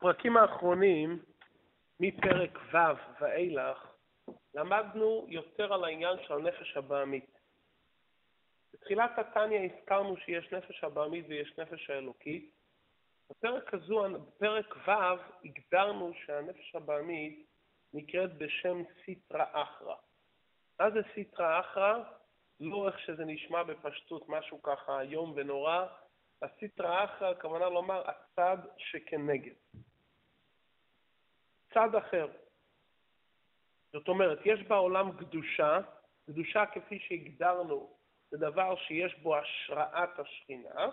בפרקים האחרונים, מפרק ו' ואילך, למדנו יותר על העניין של הנפש הבעמית. בתחילת התניא הזכרנו שיש נפש הבעמית ויש נפש האלוקית. בפרק, הזו, בפרק ו' הגדרנו שהנפש הבעמית נקראת בשם סיטרא אחרא. מה זה סיטרא אחרא? לא איך שזה נשמע בפשטות, משהו ככה איום ונורא. הסיטרא אחרא, הכוונה לומר הצד שכנגד. צד אחר. זאת אומרת, יש בעולם קדושה, קדושה כפי שהגדרנו, זה דבר שיש בו השראת השכינה.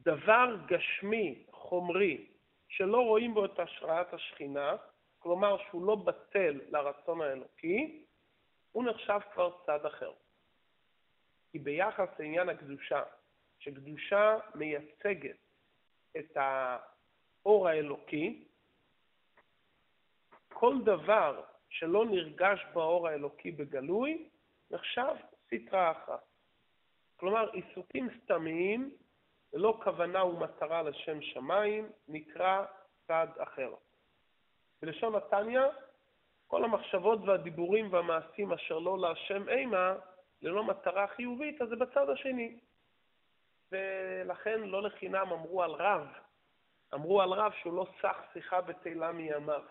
דבר גשמי, חומרי, שלא רואים בו את השראת השכינה, כלומר שהוא לא בטל לרצון האלוקי, הוא נחשב כבר צד אחר. כי ביחס לעניין הקדושה, שקדושה מייצגת את האור האלוקי, כל דבר שלא נרגש באור האלוקי בגלוי, נחשב סטרה אחת. כלומר, עיסוקים סתמיים, ללא כוונה ומטרה לשם שמיים, נקרא צד אחר. בלשון התניא, כל המחשבות והדיבורים והמעשים אשר לא להשם אימה, ללא מטרה חיובית, אז זה בצד השני. ולכן לא לחינם אמרו על רב, אמרו על רב שהוא לא סח שיחה בתהילה מימיו,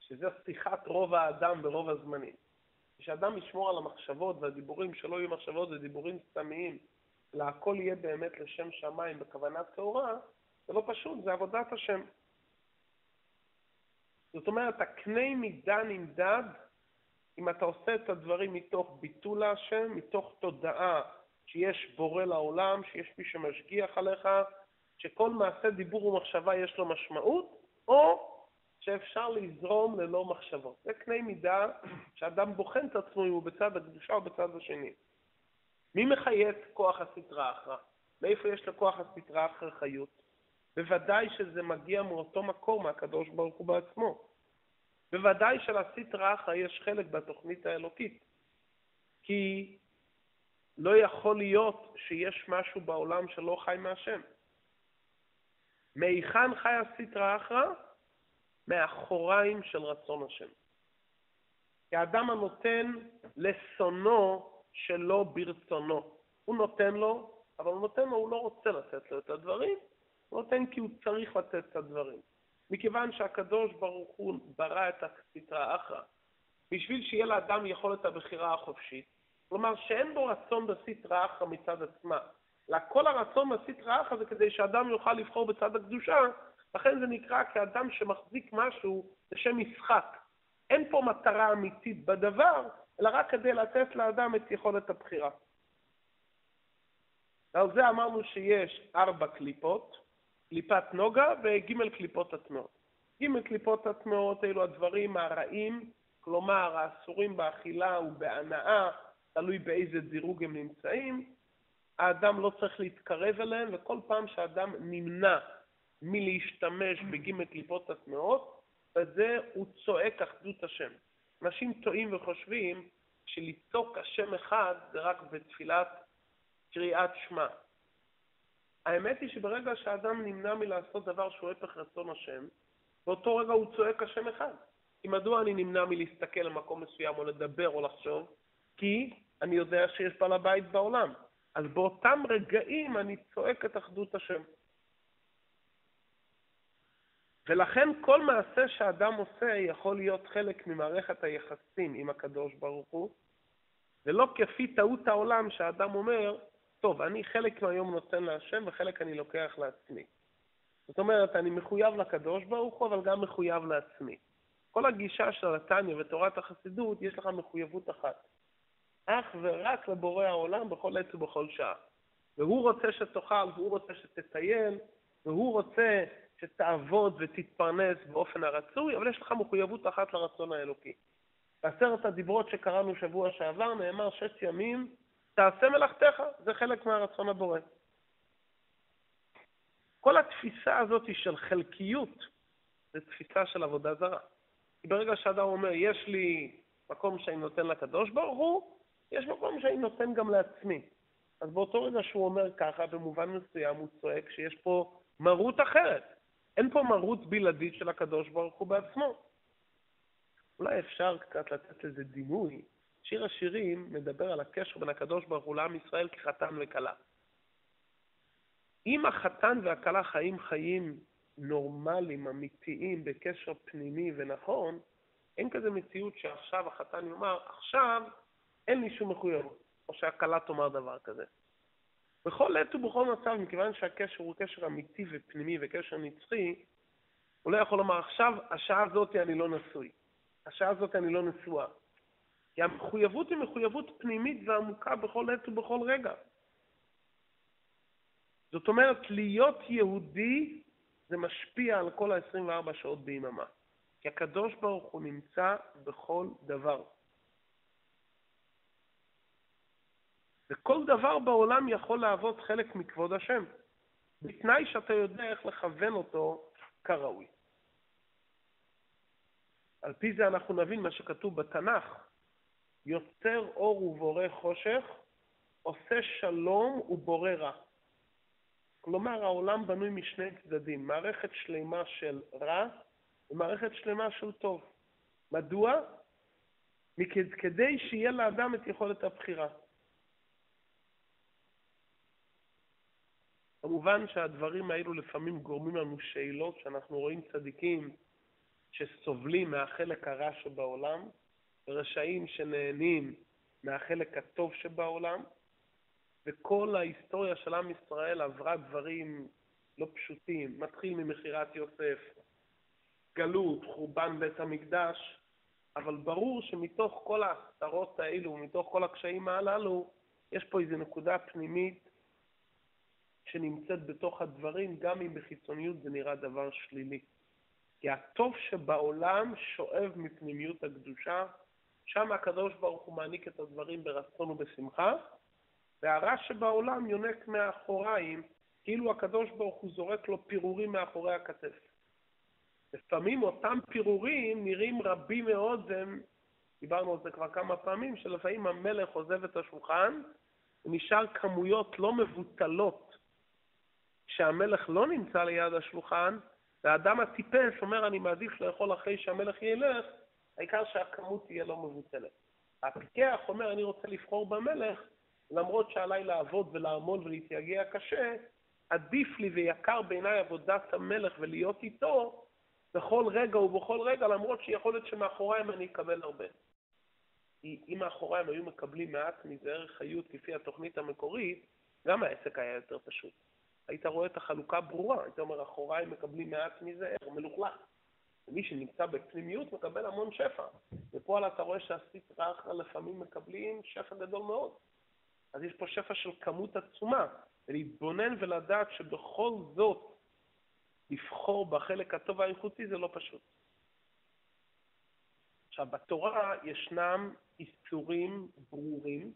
שזה שיחת רוב האדם ברוב הזמנים. כשאדם ישמור על המחשבות והדיבורים שלא יהיו מחשבות ודיבורים סתמיים, אלא הכל יהיה באמת לשם שמיים בכוונה טהורה, זה לא פשוט, זה עבודת השם. זאת אומרת, הקנה מידה נמדד אם אתה עושה את הדברים מתוך ביטול להשם, מתוך תודעה שיש בורא לעולם, שיש מי שמשגיח עליך, שכל מעשה דיבור ומחשבה יש לו משמעות, או שאפשר לזרום ללא מחשבות. זה קנה מידה שאדם בוחן את עצמו אם הוא בצד הקדושה או בצד השני. מי מחיה את כוח הסטרא אחרא? מאיפה יש לכוח הסטרא אחרא חיות? בוודאי שזה מגיע מאותו מקום, מהקדוש ברוך הוא בעצמו. בוודאי שלסטרא אחרא יש חלק בתוכנית האלוקית. כי לא יכול להיות שיש משהו בעולם שלא חי מהשם. מהיכן חי הסטרא אחרא? מהאחוריים של רצון השם. כי האדם הנותן לשונאו שלא ברצונו. הוא נותן לו, אבל הוא נותן לו, הוא לא רוצה לתת לו את הדברים, הוא נותן כי הוא צריך לתת את הדברים. מכיוון שהקדוש ברוך הוא ברא את הסטרא אחרא, בשביל שיהיה לאדם יכולת הבחירה החופשית, כלומר שאין בו רצון בסטרא אחרא מצד עצמה, אלא כל הרצון בסטרא אחרא זה כדי שאדם יוכל לבחור בצד הקדושה, לכן זה נקרא כאדם שמחזיק משהו לשם משחק. אין פה מטרה אמיתית בדבר, אלא רק כדי לתת לאדם את יכולת הבחירה. על זה אמרנו שיש ארבע קליפות, קליפת נוגה וג' קליפות הטמעות. ג' קליפות הטמעות אלו הדברים הרעים, כלומר האסורים באכילה ובהנאה, תלוי באיזה דירוג הם נמצאים. האדם לא צריך להתקרב אליהם, וכל פעם שאדם נמנע מלהשתמש בג' קליפות הטמעות, בזה הוא צועק אחדות השם. אנשים טועים וחושבים שלצעוק השם אחד זה רק בתפילת קריאת שמע. האמת היא שברגע שאדם נמנע מלעשות דבר שהוא הפך רצון השם, באותו רגע הוא צועק השם אחד. כי מדוע אני נמנע מלהסתכל למקום מסוים או לדבר או לחשוב? כי אני יודע שיש בעל הבית בעולם. אז באותם רגעים אני צועק את אחדות השם. ולכן כל מעשה שאדם עושה יכול להיות חלק ממערכת היחסים עם הקדוש ברוך הוא, ולא כפי טעות העולם שאדם אומר, טוב, אני חלק מהיום נותן להשם וחלק אני לוקח לעצמי. זאת אומרת, אני מחויב לקדוש ברוך הוא, אבל גם מחויב לעצמי. כל הגישה של התניא ותורת החסידות, יש לך מחויבות אחת. אך ורק לבורא העולם בכל עת ובכל שעה. והוא רוצה שתאכל, והוא רוצה שתטייל, והוא רוצה שתעבוד ותתפרנס באופן הרצוי, אבל יש לך מחויבות אחת לרצון האלוקי. בעשרת הדיברות שקראנו שבוע שעבר נאמר שש ימים, תעשה מלאכתך, זה חלק מהרצון הבורא. כל התפיסה הזאת של חלקיות זה תפיסה של עבודה זרה. כי ברגע שאדם אומר, יש לי מקום שאני נותן לקדוש ברוך הוא, יש מקום שאני נותן גם לעצמי. אז באותו רגע שהוא אומר ככה, במובן מסוים הוא צועק שיש פה מרות אחרת. אין פה מרות בלעדית של הקדוש ברוך הוא בעצמו. אולי אפשר קצת לתת לזה דימוי. שיר השירים מדבר על הקשר בין הקדוש ברוך הוא לעם ישראל כחתן וכלה. אם החתן והכלה חיים חיים נורמליים, אמיתיים, בקשר פנימי ונכון, אין כזה מציאות שעכשיו החתן יאמר, עכשיו אין לי שום מחויבות, או שהכלה תאמר דבר כזה. בכל עת ובכל מצב, מכיוון שהקשר הוא קשר אמיתי ופנימי וקשר נצחי, הוא לא יכול לומר, עכשיו, השעה הזאת אני לא נשוי, השעה הזאת אני לא נשואה. כי המחויבות היא מחויבות פנימית ועמוקה בכל עת ובכל רגע. זאת אומרת, להיות יהודי זה משפיע על כל ה-24 שעות ביממה. כי הקדוש ברוך הוא נמצא בכל דבר. וכל דבר בעולם יכול להוות חלק מכבוד השם, בתנאי שאתה יודע איך לכוון אותו כראוי. על פי זה אנחנו נבין מה שכתוב בתנ"ך, יוצר אור ובורא חושך, עושה שלום ובורא רע. כלומר, העולם בנוי משני צדדים, מערכת שלמה של רע ומערכת שלמה של טוב. מדוע? כדי שיהיה לאדם את יכולת הבחירה. כמובן שהדברים האלו לפעמים גורמים לנו שאלות, שאנחנו רואים צדיקים שסובלים מהחלק הרע שבעולם, ורשעים שנהנים מהחלק הטוב שבעולם, וכל ההיסטוריה של עם ישראל עברה דברים לא פשוטים, מתחיל ממכירת יוסף, גלות, חורבן בית המקדש, אבל ברור שמתוך כל ההסתרות האלו, מתוך כל הקשיים הללו, יש פה איזו נקודה פנימית שנמצאת בתוך הדברים, גם אם בחיצוניות זה נראה דבר שלילי. כי הטוב שבעולם שואב מפנימיות הקדושה, שם הקדוש ברוך הוא מעניק את הדברים ברצון ובשמחה, והרע שבעולם יונק מאחוריים, כאילו הקדוש ברוך הוא זורק לו פירורים מאחורי הכתף. לפעמים אותם פירורים נראים רבים מאוד, והם, דיברנו על זה כבר כמה פעמים, שלפעמים המלך עוזב את השולחן, ונשאר כמויות לא מבוטלות שהמלך לא נמצא ליד השולחן, והאדם הטיפש אומר, אני מעדיף לאכול אחרי שהמלך ילך, העיקר שהכמות תהיה לא מבוטלת. הפיקח אומר, אני רוצה לבחור במלך, למרות שעליי לעבוד ולעמול ולהתייגע קשה, עדיף לי ויקר בעיניי עבודת המלך ולהיות איתו בכל רגע ובכל רגע, למרות שיכול להיות שמאחוריים אני אקבל הרבה. אם מאחוריים היו מקבלים מעט מזה ערך חיות כפי התוכנית המקורית, גם העסק היה יותר פשוט. היית רואה את החלוקה ברורה, היית אומר, אחוריים מקבלים מעט מזה מלוכלך. מי שנמצא בפנימיות מקבל המון שפע. ופה אתה רואה שהסטרא אחרא לפעמים מקבלים שפע גדול מאוד. אז יש פה שפע של כמות עצומה, ולהתבונן ולדעת שבכל זאת לבחור בחלק הטוב והאיכותי זה לא פשוט. עכשיו, בתורה ישנם איסורים ברורים,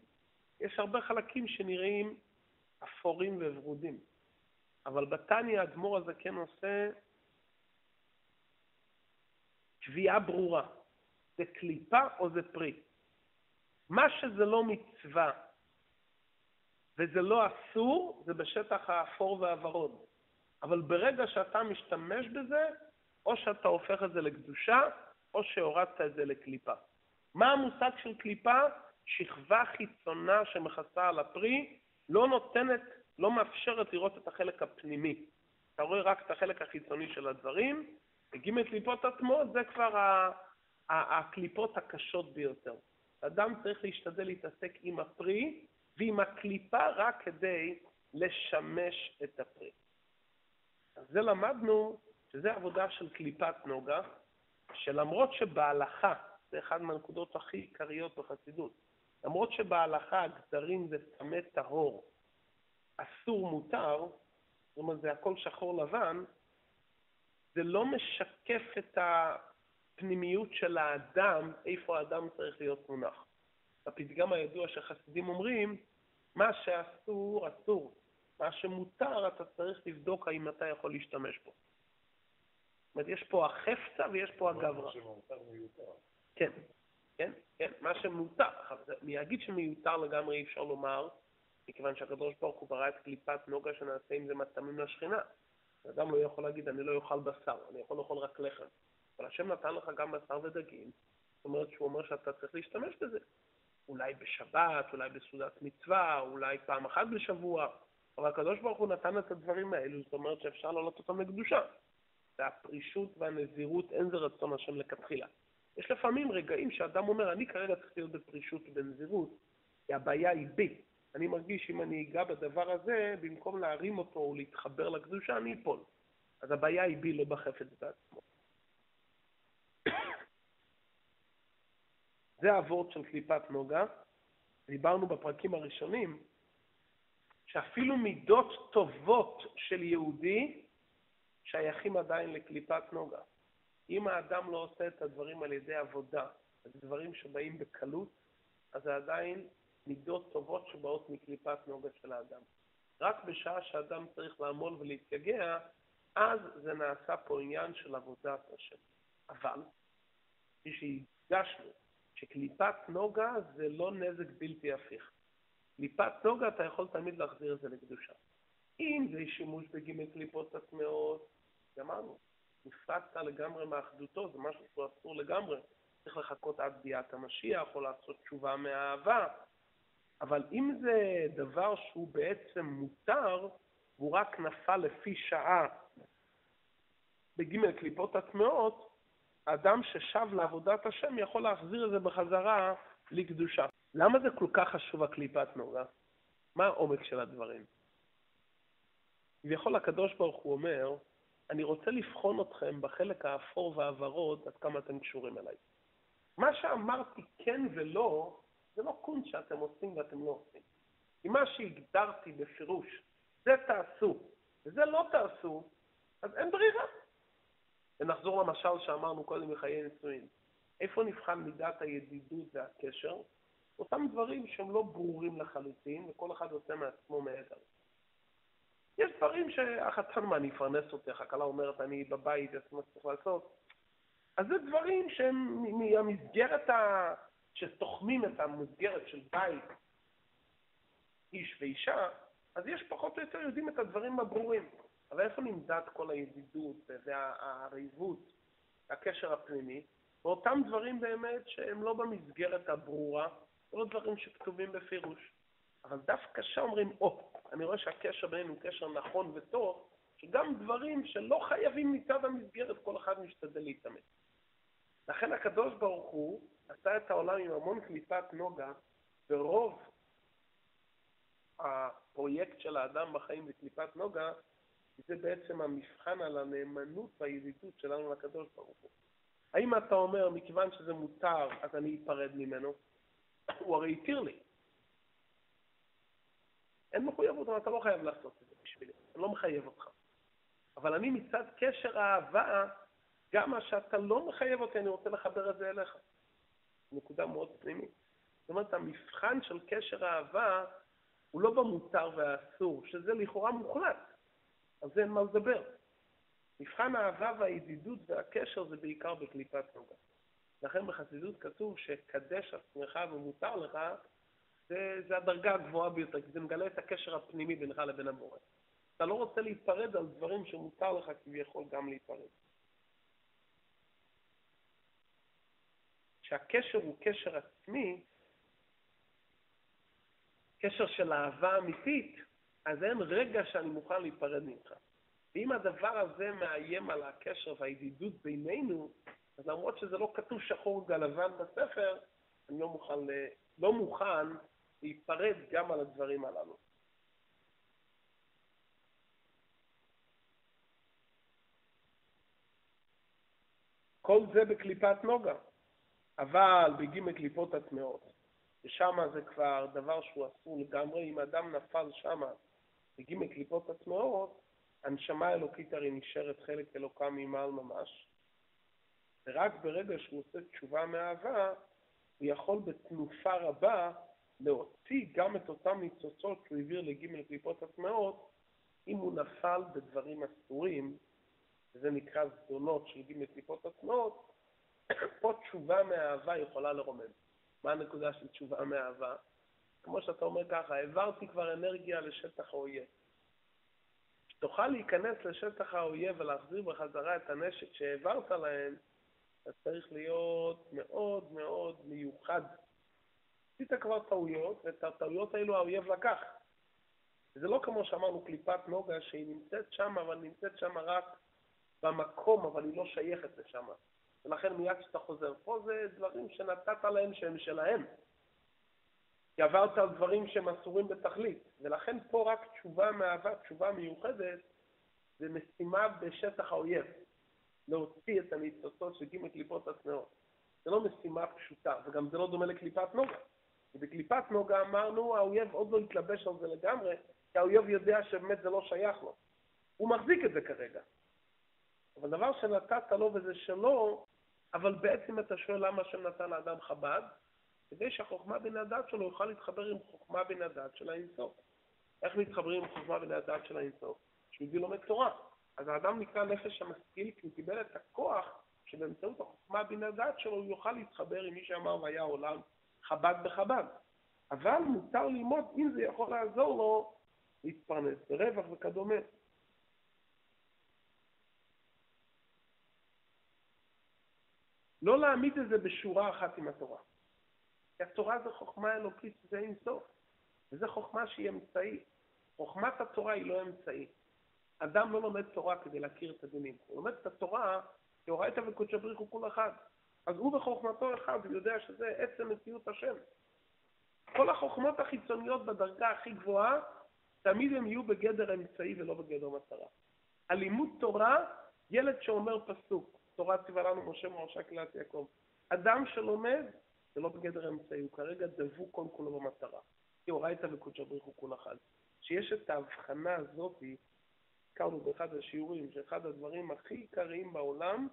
יש הרבה חלקים שנראים אפורים וורודים, אבל בתניא האדמו"ר הזה כן עושה קביעה ברורה, זה קליפה או זה פרי. מה שזה לא מצווה וזה לא אסור, זה בשטח האפור והוורוד. אבל ברגע שאתה משתמש בזה, או שאתה הופך את זה לקדושה, או שהורדת את זה לקליפה. מה המושג של קליפה? שכבה חיצונה שמכסה על הפרי, לא נותנת, לא מאפשרת לראות את החלק הפנימי. אתה רואה רק את החלק החיצוני של הדברים, וג' קליפות הטמעות זה כבר הקליפות הקשות ביותר. אדם צריך להשתדל להתעסק עם הפרי, ועם הקליפה רק כדי לשמש את הפרי. אז זה למדנו שזה עבודה של קליפת נוגה, שלמרות שבהלכה, זה אחת מהנקודות הכי עיקריות בחסידות, למרות שבהלכה הגדרים זה טמא טהור, אסור מותר, זאת אומרת זה הכל שחור לבן, זה לא משקף את הפנימיות של האדם, איפה האדם צריך להיות מונח. הפתגם הידוע שחסידים אומרים, מה שאסור, אסור. מה שמותר, אתה צריך לבדוק האם אתה יכול להשתמש בו. זאת אומרת, יש פה החפצה ויש פה מיותר. כן, כן, כן, מה שמותר. אני אגיד שמיותר לגמרי אי אפשר לומר, מכיוון שהקדוש ברוך הוא ברא את קליפת נוגה שנעשה עם זה מטעמים לשכינה. אדם לא יכול להגיד, אני לא אוכל בשר, אני יכול לאכול רק לחם. אבל השם נתן לך גם בשר ודגים, זאת אומרת שהוא אומר שאתה צריך להשתמש בזה. אולי בשבת, אולי בסעודת מצווה, אולי פעם אחת בשבוע, אבל הקדוש ברוך הוא נתן את הדברים האלו, זאת אומרת שאפשר להעלות אותם לקדושה. והפרישות והנזירות, אין זה רצון השם לכתחילה. יש לפעמים רגעים שאדם אומר, אני כרגע צריך להיות בפרישות ובנזירות, כי הבעיה היא בי. אני מרגיש שאם אני אגע בדבר הזה, במקום להרים אותו או להתחבר לקדושה, אני אפול. אז הבעיה היא בי, לא בחפץ בעצמו. זה האבות של קליפת נוגה. דיברנו בפרקים הראשונים, שאפילו מידות טובות של יהודי שייכים עדיין לקליפת נוגה. אם האדם לא עושה את הדברים על ידי עבודה, זה דברים שבאים בקלות, אז זה עדיין מידות טובות שבאות מקליפת נוגה של האדם. רק בשעה שאדם צריך לעמול ולהתייגע, אז זה נעשה פה עניין של עבודת השם. אבל, כפי שהדגשנו, שקליפת נוגה זה לא נזק בלתי הפיך. קליפת נוגה אתה יכול תמיד להחזיר את זה לקדושה. אם זה שימוש בגימי קליפות הטמעות, אמרנו, נפרצת לגמרי מאחדותו, זה משהו שהוא אסור לגמרי. צריך לחכות עד ביאת המשיח, או לעשות תשובה מהאהבה. אבל אם זה דבר שהוא בעצם מותר, והוא רק נפל לפי שעה בגימל קליפות הטמעות, האדם ששב לעבודת השם יכול להחזיר את זה בחזרה לקדושה. למה זה כל כך חשוב הקליפת נוגה? מה העומק של הדברים? כביכול הקדוש ברוך הוא אומר, אני רוצה לבחון אתכם בחלק האפור והוורוד עד כמה אתם קשורים אליי. מה שאמרתי כן ולא, זה לא קונץ שאתם עושים ואתם לא עושים. כי מה שהגדרתי בפירוש, זה תעשו, וזה לא תעשו, אז אין ברירה. ונחזור למשל שאמרנו קודם מחיי נישואין. איפה נבחן מידת הידידות והקשר? אותם דברים שהם לא ברורים לחלוטין, וכל אחד עושה מעצמו מעבר. יש דברים שהחתן, מה, אני אפרנס אותך, הכלה אומרת, אני בבית, זה מה שצריך לעשות. אז זה דברים שהם מהמסגרת ה... שתוחמים את המסגרת של בית, איש ואישה, אז יש פחות או יותר יודעים את הדברים הברורים. אבל איפה נמדד כל הידידות והריבות, הקשר הפנימי? ואותם דברים באמת שהם לא במסגרת הברורה, לא דברים שכתובים בפירוש. אבל דווקא שם אומרים, או, oh, אני רואה שהקשר בינינו הוא קשר נכון וטוב, שגם דברים שלא חייבים מצד המסגרת, כל אחד משתדל להתאמץ. לכן הקדוש ברוך הוא עשה את העולם עם המון קליפת נוגה, ורוב הפרויקט של האדם בחיים בקליפת נוגה, זה בעצם המבחן על הנאמנות והידידות שלנו לקדוש ברוך הוא. האם אתה אומר, מכיוון שזה מותר, אז אני אפרד ממנו? הוא הרי התיר לי. אין מחויבות, אבל אתה לא חייב לעשות את זה בשבילי, אני לא מחייב אותך. אבל אני מצד קשר האהבה, גם מה שאתה לא מחייב אותי, אני רוצה לחבר את זה אליך. נקודה מאוד פנימית. זאת אומרת, המבחן של קשר האהבה הוא לא במותר והאסור, שזה לכאורה מוחלט. על זה אין מה לדבר. מבחן האהבה והידידות והקשר זה בעיקר בקליפת נוגה. לכן בחסידות כתוב שקדש עצמך ומותר לך, זה, זה הדרגה הגבוהה ביותר, כי זה מגלה את הקשר הפנימי בינך לבין הבורא. אתה לא רוצה להיפרד על דברים שמותר לך כביכול גם להיפרד. כשהקשר הוא קשר עצמי, קשר של אהבה אמיתית, אז אין רגע שאני מוכן להיפרד ממך. ואם הדבר הזה מאיים על הקשר והידידות בינינו, אז למרות שזה לא כתוב שחור גלבן בספר, אני לא מוכן, ל... לא מוכן להיפרד גם על הדברים הללו. כל זה בקליפת נוגה, אבל בג' קליפות הטמעות, ושם זה כבר דבר שהוא אסור לגמרי, אם אדם נפל שם בג' קליפות הטמעות, הנשמה האלוקית הרי נשארת חלק אלוקה ממעל ממש, ורק ברגע שהוא עושה תשובה מאהבה, הוא יכול בתנופה רבה להוציא גם את אותם ניצוצות שהוא העביר לג' קליפות הטמעות, אם הוא נפל בדברים אסורים, וזה נקרא זדונות של ג' קליפות הטמעות, פה תשובה מאהבה יכולה לרומם. מה הנקודה של תשובה מאהבה? כמו שאתה אומר ככה, העברתי כבר אנרגיה לשטח האויב. שתוכל להיכנס לשטח האויב ולהחזיר בחזרה את הנשק שהעברת להם, אתה צריך להיות מאוד מאוד מיוחד. עשית כבר טעויות, ואת הטעויות האלו האויב לקח. זה לא כמו שאמרנו קליפת נוגה, שהיא נמצאת שם, אבל נמצאת שם רק במקום, אבל היא לא שייכת לשם. ולכן מיד כשאתה חוזר פה זה דברים שנתת להם שהם שלהם. כי עברת על דברים שהם אסורים בתכלית, ולכן פה רק תשובה מאהבה, תשובה מיוחדת, זה משימה בשטח האויב, להוציא את הניצוצות של ג' קליפות הצנעות. זה לא משימה פשוטה, וגם זה לא דומה לקליפת נוגה. ובקליפת נוגה אמרנו, האויב עוד לא התלבש על זה לגמרי, כי האויב יודע שבאמת זה לא שייך לו. הוא מחזיק את זה כרגע. אבל דבר שנתת לו וזה שלו, אבל בעצם אתה שואל למה השם נתן לאדם חב"ד? כדי שהחוכמה בין הדת שלו יוכל להתחבר עם חוכמה בין הדת של האינסוף. איך מתחברים עם חוכמה בין הדת של האינסוף? שיהודי לומד תורה. אז האדם נקרא נפש המשכיל כי הוא קיבל את הכוח שבאמצעות החוכמה בין הדת שלו הוא יוכל להתחבר עם מי שאמר והיה עולם חב"ד בחב"ד. אבל מותר ללמוד אם זה יכול לעזור לו להתפרנס ברווח וכדומה. לא להעמיד את זה בשורה אחת עם התורה. כי התורה זה חוכמה אלוקית, זה אין סוף. וזו חוכמה שהיא אמצעי. חוכמת התורה היא לא אמצעי. אדם לא לומד תורה כדי להכיר את הדינים. הוא לומד את התורה כי הורייתא וקודשא בריך הוא כול אחד. אז הוא בחוכמתו אחד, הוא יודע שזה עצם מציאות השם. כל החוכמות החיצוניות בדרגה הכי גבוהה, תמיד הם יהיו בגדר אמצעי ולא בגדר מטרה. הלימוד תורה, ילד שאומר פסוק, תורה ציווה לנו משה מרשה קהילת יעקב. אדם שלומד, זה לא בגדר אמצעי, הוא כרגע דבוק כל כולו במטרה. כי הורייתא וקודשא בריך הוא כול אחד. שיש את ההבחנה הזאת, הזכרנו באחד השיעורים, שאחד הדברים הכי עיקריים בעולם,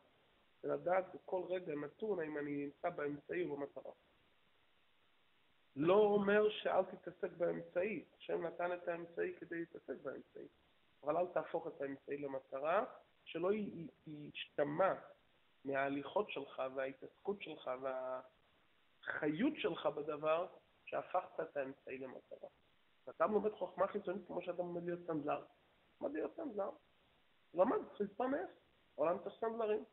זה לדעת בכל רגע נתון האם אני נמצא באמצעי או במטרה. לא אומר שאל תתעסק באמצעי, השם נתן את האמצעי כדי להתעסק באמצעי, אבל אל תהפוך את האמצעי למטרה, שלא ישתמע מההליכות שלך וההתעסקות שלך והחיות שלך בדבר, שהפכת את האמצעי למטרה. אתה לומד חוכמה חיצונית כמו שאתה לומד להיות סנדלר. לומד להיות סנדלר. למד, צריך להתפרנס, עולם צריך סנדלרים.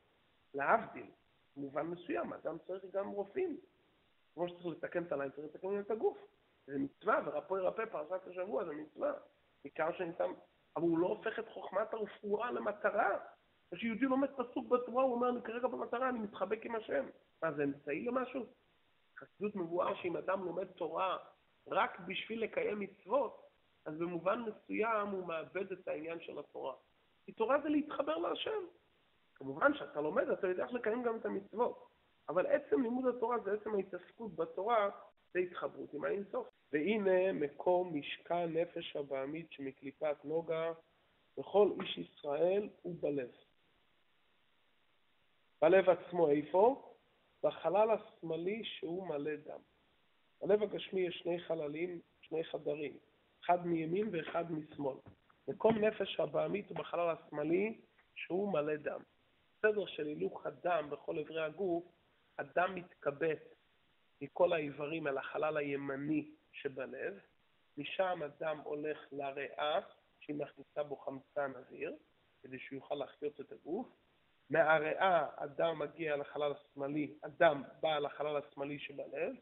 להבדיל, במובן מסוים, אדם צריך גם רופאים. כמו שצריך לתקן את הליין, צריך לתקן את הגוף. זה מצווה, ורפו ירפא פרשת השבוע, זה מצווה. בעיקר שאני שם, אבל הוא לא הופך את חוכמת הרפואה למטרה. כשיהודי לומד פסוק בתורה, הוא אומר, אני כרגע במטרה, אני מתחבק עם השם. מה, זה אמצעי למשהו? חסידות מבואר שאם אדם לומד תורה רק בשביל לקיים מצוות, אז במובן מסוים הוא מאבד את העניין של התורה. כי תורה זה להתחבר להשם. כמובן שאתה לומד, אתה יודע איך לקיים גם את המצוות. אבל עצם לימוד התורה זה עצם ההתעסקות בתורה, זה התחברות עם האינסוף. והנה מקום משכן נפש הבעמית שמקליפת נוגה וכל איש ישראל הוא בלב. בלב עצמו איפה? בחלל השמאלי שהוא מלא דם. בלב הגשמי יש שני חללים, שני חדרים, אחד מימין ואחד משמאל. מקום נפש הבעמית הוא בחלל השמאלי שהוא מלא דם. סדר של הילוך הדם בכל אברי הגוף הדם מתכבט מכל האיברים אל החלל הימני שבלב, משם הדם הולך לריאה, שהיא מכניסה בו חמצן אוויר, כדי שהוא יוכל להחיות את הגוף. מהריאה הדם מגיע לחלל השמאלי, הדם בא לחלל השמאלי שבלב,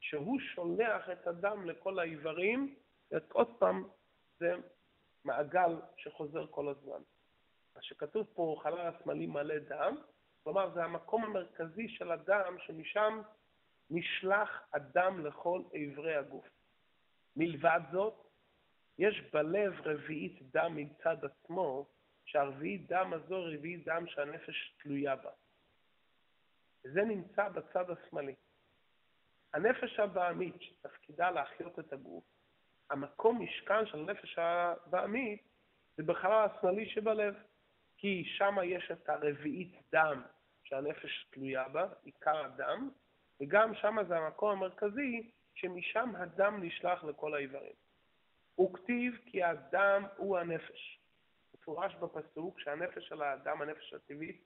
שהוא שולח את הדם לכל האיברים, ועוד פעם, זה מעגל שחוזר כל הזמן. מה שכתוב פה, חלל השמאלי מלא דם, כלומר, זה המקום המרכזי של הדם, שמשם נשלח הדם לכל איברי הגוף. מלבד זאת, יש בלב רביעית דם מצד עצמו, שהרביעית דם הזו רביעית דם שהנפש תלויה בה. וזה נמצא בצד השמאלי. הנפש הבעמית, שתפקידה להחיות את הגוף, המקום משכן של הנפש הבעמית זה בחלל השמאלי שבלב. כי שם יש את הרביעית דם שהנפש תלויה בה, עיקר הדם, וגם שם זה המקום המרכזי שמשם הדם נשלח לכל האיברים. הוא כתיב כי הדם הוא הנפש. מפורש בפסוק שהנפש של האדם, הנפש הטבעית,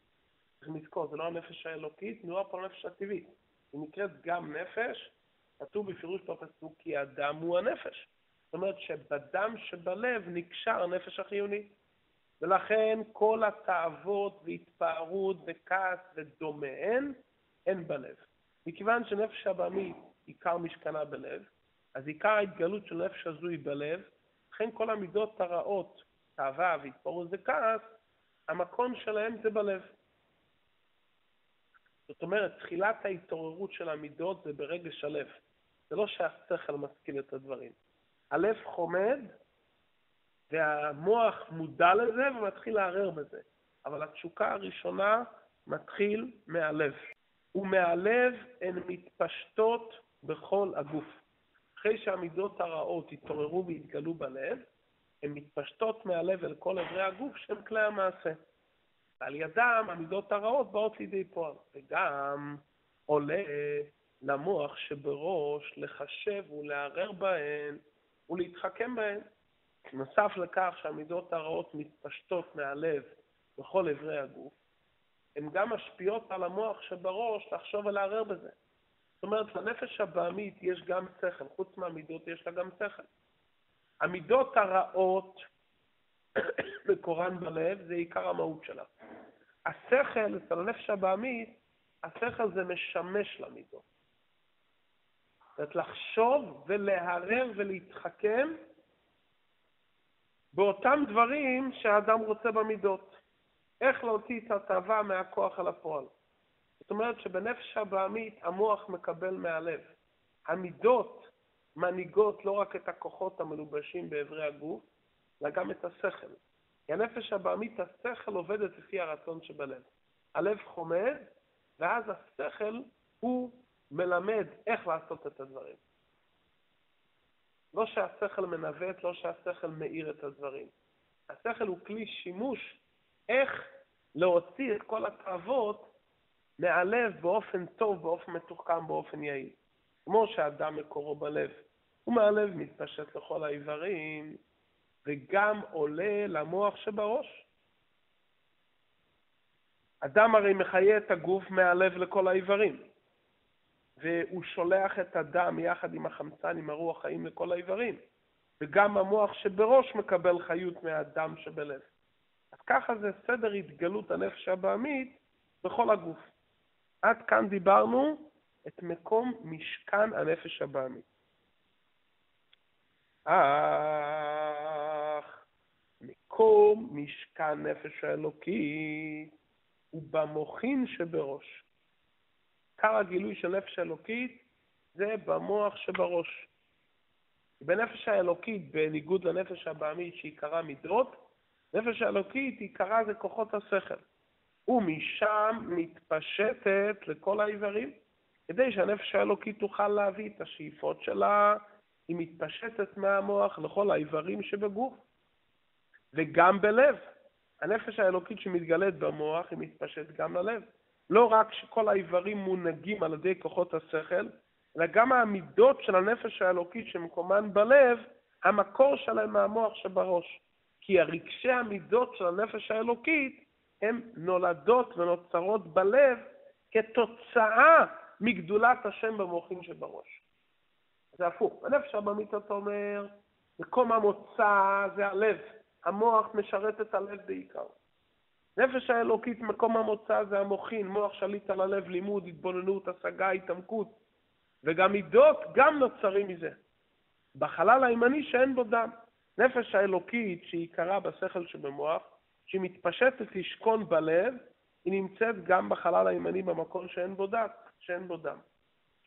צריך לזכור, זה לא הנפש האלוקית, נראה פה הנפש הטבעית. היא נקראת גם נפש, כתוב בפירוש בפסוק כי הדם הוא הנפש. זאת אומרת שבדם שבלב נקשר הנפש החיונית. ולכן כל התאוות והתפארות וכעס ודומיהן, הן בלב. מכיוון שנפש הבעמית עיקר משכנה בלב, אז עיקר ההתגלות של נפש הזו היא בלב, לכן כל המידות הרעות, תאווה והתפרעות וכעס, המקום שלהם זה בלב. זאת אומרת, תחילת ההתעוררות של המידות זה ברגש הלב. זה לא שהשכל משכיל את הדברים. הלב חומד, והמוח מודע לזה ומתחיל לערער בזה. אבל התשוקה הראשונה מתחיל מהלב. ומהלב הן מתפשטות בכל הגוף. אחרי שהמידות הרעות התעוררו והתגלו בלב, הן מתפשטות מהלב אל כל אברי הגוף שהם כלי המעשה. ועל ידם המידות הרעות באות לידי פועל. וגם עולה למוח שבראש לחשב ולערער בהן ולהתחכם בהן. נוסף לכך שהמידות הרעות מתפשטות מהלב בכל אברי הגוף, הן גם משפיעות על המוח שבראש לחשוב ולערער בזה. זאת אומרת, לנפש הבעמית יש גם שכל, חוץ מהמידות יש לה גם שכל. המידות הרעות, מקורן בלב, זה עיקר המהות שלה. השכל, אצל הנפש הבעמית, השכל זה משמש למידות. זאת אומרת, לחשוב ולהרהר ולהתחכם באותם דברים שהאדם רוצה במידות. איך להוציא את התאווה מהכוח אל הפועל. זאת אומרת שבנפש הבעמית המוח מקבל מהלב. המידות מנהיגות לא רק את הכוחות המלובשים באברי הגוף, אלא גם את השכל. כי הנפש הבעמית, השכל עובדת לפי הרצון שבלב. הלב חומד, ואז השכל הוא מלמד איך לעשות את הדברים. לא שהשכל מנווט, לא שהשכל מאיר את הדברים. השכל הוא כלי שימוש איך להוציא את כל התאוות מהלב באופן טוב, באופן מתוחכם, באופן יעיל. כמו שאדם מקורו בלב, ומהלב מתפשט לכל האיברים, וגם עולה למוח שבראש. אדם הרי מחיה את הגוף מהלב לכל האיברים. והוא שולח את הדם יחד עם החמצן, עם הרוח חיים לכל האיברים. וגם המוח שבראש מקבל חיות מהדם שבלב. אז ככה זה סדר התגלות הנפש הבעמית בכל הגוף. עד כאן דיברנו את מקום משכן הנפש הבעמית. אך מקום משכן נפש האלוקית הוא במוחין שבראש. עיקר הגילוי של נפש האלוקית זה במוח שבראש. בנפש האלוקית, בניגוד לנפש הבעמית שעיקרה מידות, נפש האלוקית עיקרה זה כוחות השכל. ומשם מתפשטת לכל האיברים, כדי שהנפש האלוקית תוכל להביא את השאיפות שלה, היא מתפשטת מהמוח לכל האיברים שבגוף. וגם בלב. הנפש האלוקית שמתגלית במוח, היא מתפשטת גם ללב. לא רק שכל האיברים מונהגים על ידי כוחות השכל, אלא גם המידות של הנפש האלוקית שמקומן בלב, המקור שלהם מהמוח שבראש. כי הרגשי המידות של הנפש האלוקית הן נולדות ונוצרות בלב כתוצאה מגדולת השם במוחים שבראש. זה הפוך. הנפש הבמית, אתה אומר, מקום המוצא זה הלב. המוח משרת את הלב בעיקר. נפש האלוקית, מקום המוצא זה המוחין, מוח שליט על הלב, לימוד, התבוננות, השגה, התעמקות. וגם מידות גם נוצרים מזה. בחלל הימני שאין בו דם. נפש האלוקית, שהיא קרה בשכל שבמוח, שהיא מתפשטת לשכון בלב, היא נמצאת גם בחלל הימני במקום שאין בו דת, שאין בו דם.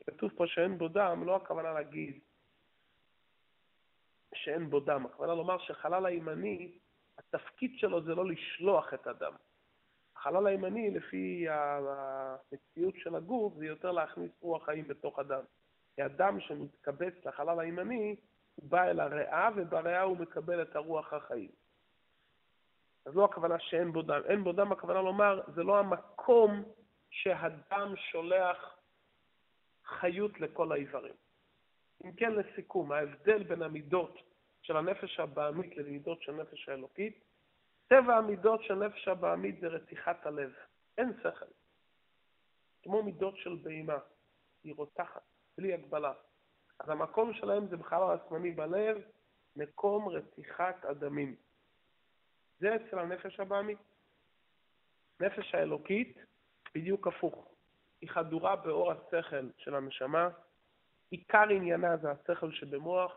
כתוב פה שאין בו דם, לא הכוונה להגיד שאין בו דם, הכוונה לומר שחלל הימני, התפקיד שלו זה לא לשלוח את הדם. החלל הימני, לפי המציאות של הגוף, זה יותר להכניס רוח חיים בתוך הדם. כי הדם שמתקבץ לחלל הימני, הוא בא אל הריאה, ובריאה הוא מקבל את הרוח החיים. אז לא הכוונה שאין בו דם. אין בו דם, הכוונה לומר, זה לא המקום שהדם שולח חיות לכל האיברים. אם כן, לסיכום, ההבדל בין המידות של הנפש הבעמית למידות של נפש האלוקית, טבע המידות של נפש הבעמית זה רתיחת הלב, אין שכל. כמו מידות של בהימה, היא רותחת, בלי הגבלה. אז המקום שלהם זה בחלל השמאלי בלב, מקום רתיחת אדמים. זה אצל הנפש הבעמית. נפש האלוקית, בדיוק הפוך. היא חדורה באור השכל של הנשמה, עיקר עניינה זה השכל שבמוח,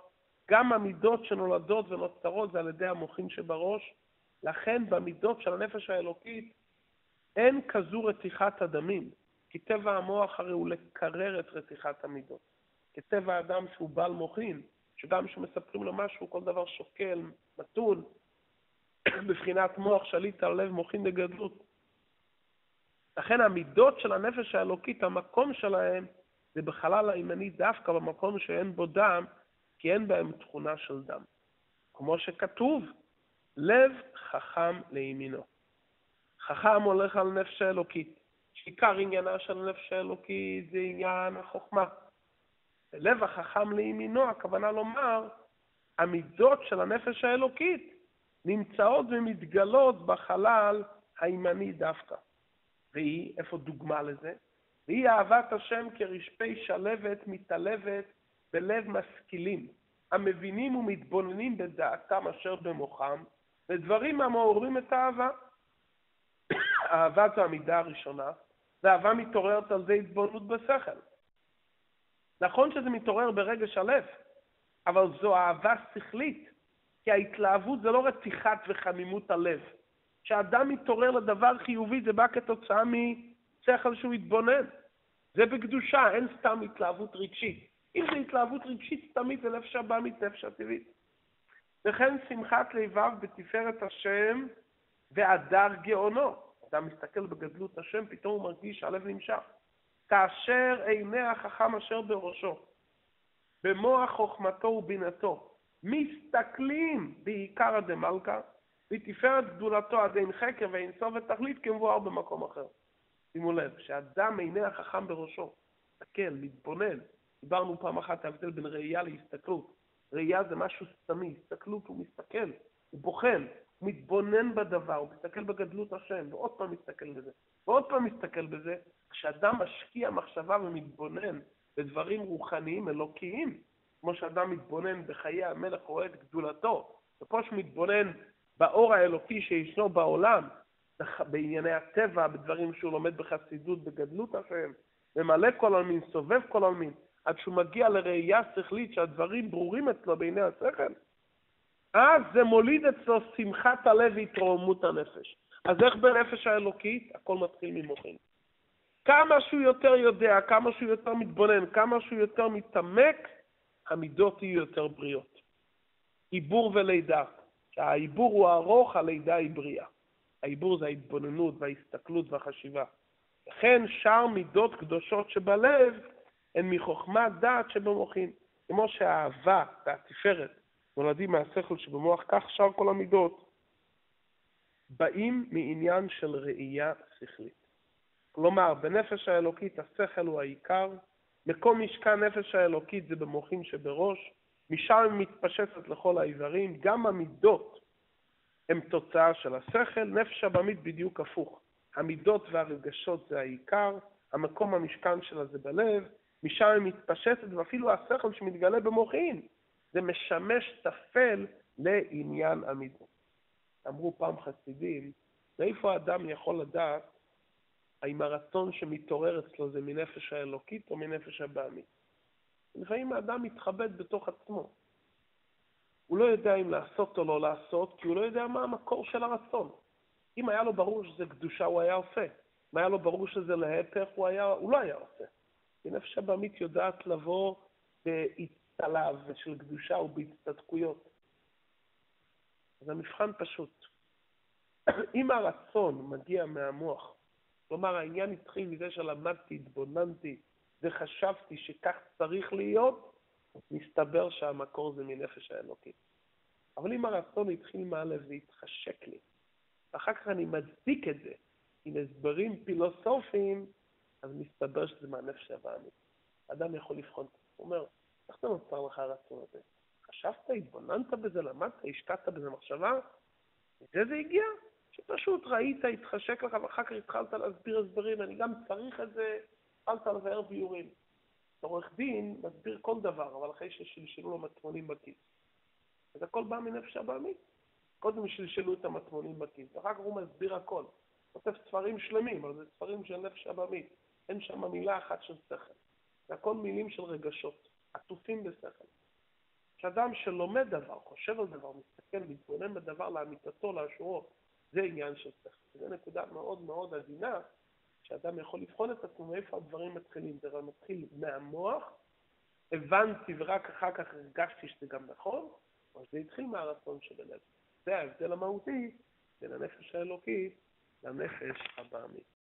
גם המידות שנולדות ונוצרות זה על ידי המוחין שבראש, לכן במידות של הנפש האלוקית אין כזו רתיחת הדמים, כי טבע המוח הרי הוא לקרר את רתיחת המידות. כטבע האדם שהוא בעל מוחין, שגם כשמספרים לו משהו, כל דבר שוקל, מתון, בבחינת מוח שליט על לב מוחין לגדלות. לכן המידות של הנפש האלוקית, המקום שלהם זה בחלל הימני דווקא במקום שאין בו דם, כי אין בהם תכונה של דם. כמו שכתוב, לב חכם לימינו. חכם הולך על נפש האלוקית, שעיקר עניינה של נפש האלוקית זה עניין החוכמה. לב החכם לימינו, הכוונה לומר, המידות של הנפש האלוקית נמצאות ומתגלות בחלל הימני דווקא. והיא, איפה דוגמה לזה? והיא אהבת השם כרשפי שלבת מתעלבת בלב משכילים, המבינים ומתבוננים בדעתם אשר במוחם, ודברים המעוררים את האהבה. אהבה זו המידה הראשונה, ואהבה מתעוררת על זה התבוננות בשכל. נכון שזה מתעורר ברגש הלב, אבל זו אהבה שכלית, כי ההתלהבות זה לא רתיחת וחמימות הלב. כשאדם מתעורר לדבר חיובי זה בא כתוצאה משכל שהוא התבונן. זה בקדושה, אין סתם התלהבות רגשית. אם זה התלהבות רגשית סתמית זה נפש הבאמית, נפש הטבעית. וכן שמחת לבב בתפארת השם והדר גאונו. אדם מסתכל בגדלות השם, פתאום הוא מרגיש שהלב נמשך. כאשר עיני החכם אשר בראשו, במוח חוכמתו ובינתו, מסתכלים בעיקרא דמלכא, בתפארת גדולתו עד אין חקר ואין סוף ותכלית כמבואר במקום אחר. שימו לב, שאדם עיני החכם בראשו, מסתכל, מתבונן, דיברנו פעם אחת ההבדל בין ראייה להסתכלות. ראייה זה משהו סתמי, הסתכלות הוא מסתכל, הוא בוחן, הוא מתבונן בדבר, הוא מסתכל בגדלות השם, ועוד פעם מסתכל בזה, ועוד פעם מסתכל בזה. כשאדם משקיע מחשבה ומתבונן בדברים רוחניים אלוקיים, כמו שאדם מתבונן בחיי המלך רואה את גדולתו, ופה שהוא מתבונן באור האלוקי שישנו בעולם, בענייני הטבע, בדברים שהוא לומד בחסידות, בגדלות השם, ממלא כל עלמין, סובב כל עלמין, עד שהוא מגיע לראייה שכלית שהדברים ברורים אצלו בעיני השכל, אז זה מוליד אצלו שמחת הלב והתרוממות הנפש. אז איך בנפש האלוקית? הכל מתחיל ממוחין. כמה שהוא יותר יודע, כמה שהוא יותר מתבונן, כמה שהוא יותר מתעמק, המידות יהיו יותר בריאות. עיבור ולידה. שהעיבור הוא ארוך, הלידה היא בריאה. העיבור זה ההתבוננות וההסתכלות והחשיבה. לכן שאר מידות קדושות שבלב הן מחוכמת דעת שבמוחין. כמו שהאהבה והתפארת נולדים מהשכל שבמוח, כך שאר כל המידות באים מעניין של ראייה שכלית. כלומר, בנפש האלוקית השכל הוא העיקר, מקום משכן נפש האלוקית זה במוחין שבראש, משם היא מתפשטת לכל האיברים, גם המידות הן תוצאה של השכל, נפש הבמית בדיוק הפוך. המידות והרגשות זה העיקר, המקום המשכן שלה זה בלב, משם היא מתפשטת, ואפילו השכל שמתגלה במוחין, זה משמש טפל לעניין המידות. אמרו פעם חסידים, מאיפה האדם יכול לדעת האם הרצון שמתעורר אצלו זה מנפש האלוקית או מנפש הבעמית? לפעמים האדם מתחבט בתוך עצמו. הוא לא יודע אם לעשות או לא לעשות, כי הוא לא יודע מה המקור של הרצון. אם היה לו ברור שזה קדושה, הוא היה עושה. אם היה לו ברור שזה להפך, הוא, היה, הוא לא היה עושה. כי נפש הבמית יודעת לבוא באצטלה של קדושה ובהצטדקויות. אז המבחן פשוט. אם הרצון מגיע מהמוח, כלומר העניין התחיל מזה שלמדתי, התבוננתי וחשבתי שכך צריך להיות, מסתבר שהמקור זה מנפש האלוקית. אבל אם הרצון התחיל מהלב והתחשק לי, ואחר כך אני מצדיק את זה עם הסברים פילוסופיים, אז מסתבר שזה מהנפש הבאמית. אדם יכול לבחון, הוא אומר, איך זה נוצר לך הרצון הזה? חשבת, התבוננת בזה, למדת, השקעת בזה מחשבה? מזה זה הגיע? שפשוט ראית, התחשק לך, ואחר כך התחלת להסביר הסברים, אני גם צריך את זה, התחלת לבאר ביורים. עורך דין מסביר כל דבר, אבל אחרי ששלשלו לו מטמונים בכיס. אז הכל בא מנפש הבעמית. קודם שלשלו את המטמונים בכיס, ואחר כך הוא מסביר הכל. כותב ספרים שלמים, אבל זה ספרים של נפש עממית. אין שם מילה אחת של שכל. זה הכל מילים של רגשות, עטופים בשכל. כשאדם שלומד דבר, חושב על דבר, מסתכל, מתבונן בדבר לאמיתתו, לאשורו, זה עניין של שכל. זו נקודה מאוד מאוד עדינה, שאדם יכול לבחון את עצמו מאיפה הדברים מתחילים. זה מתחיל מהמוח, הבנתי ורק אחר כך הרגשתי שזה גם נכון, אבל זה התחיל מהרצון של הלב. זה ההבדל המהותי בין הנפש האלוקית לנפש הבעמית.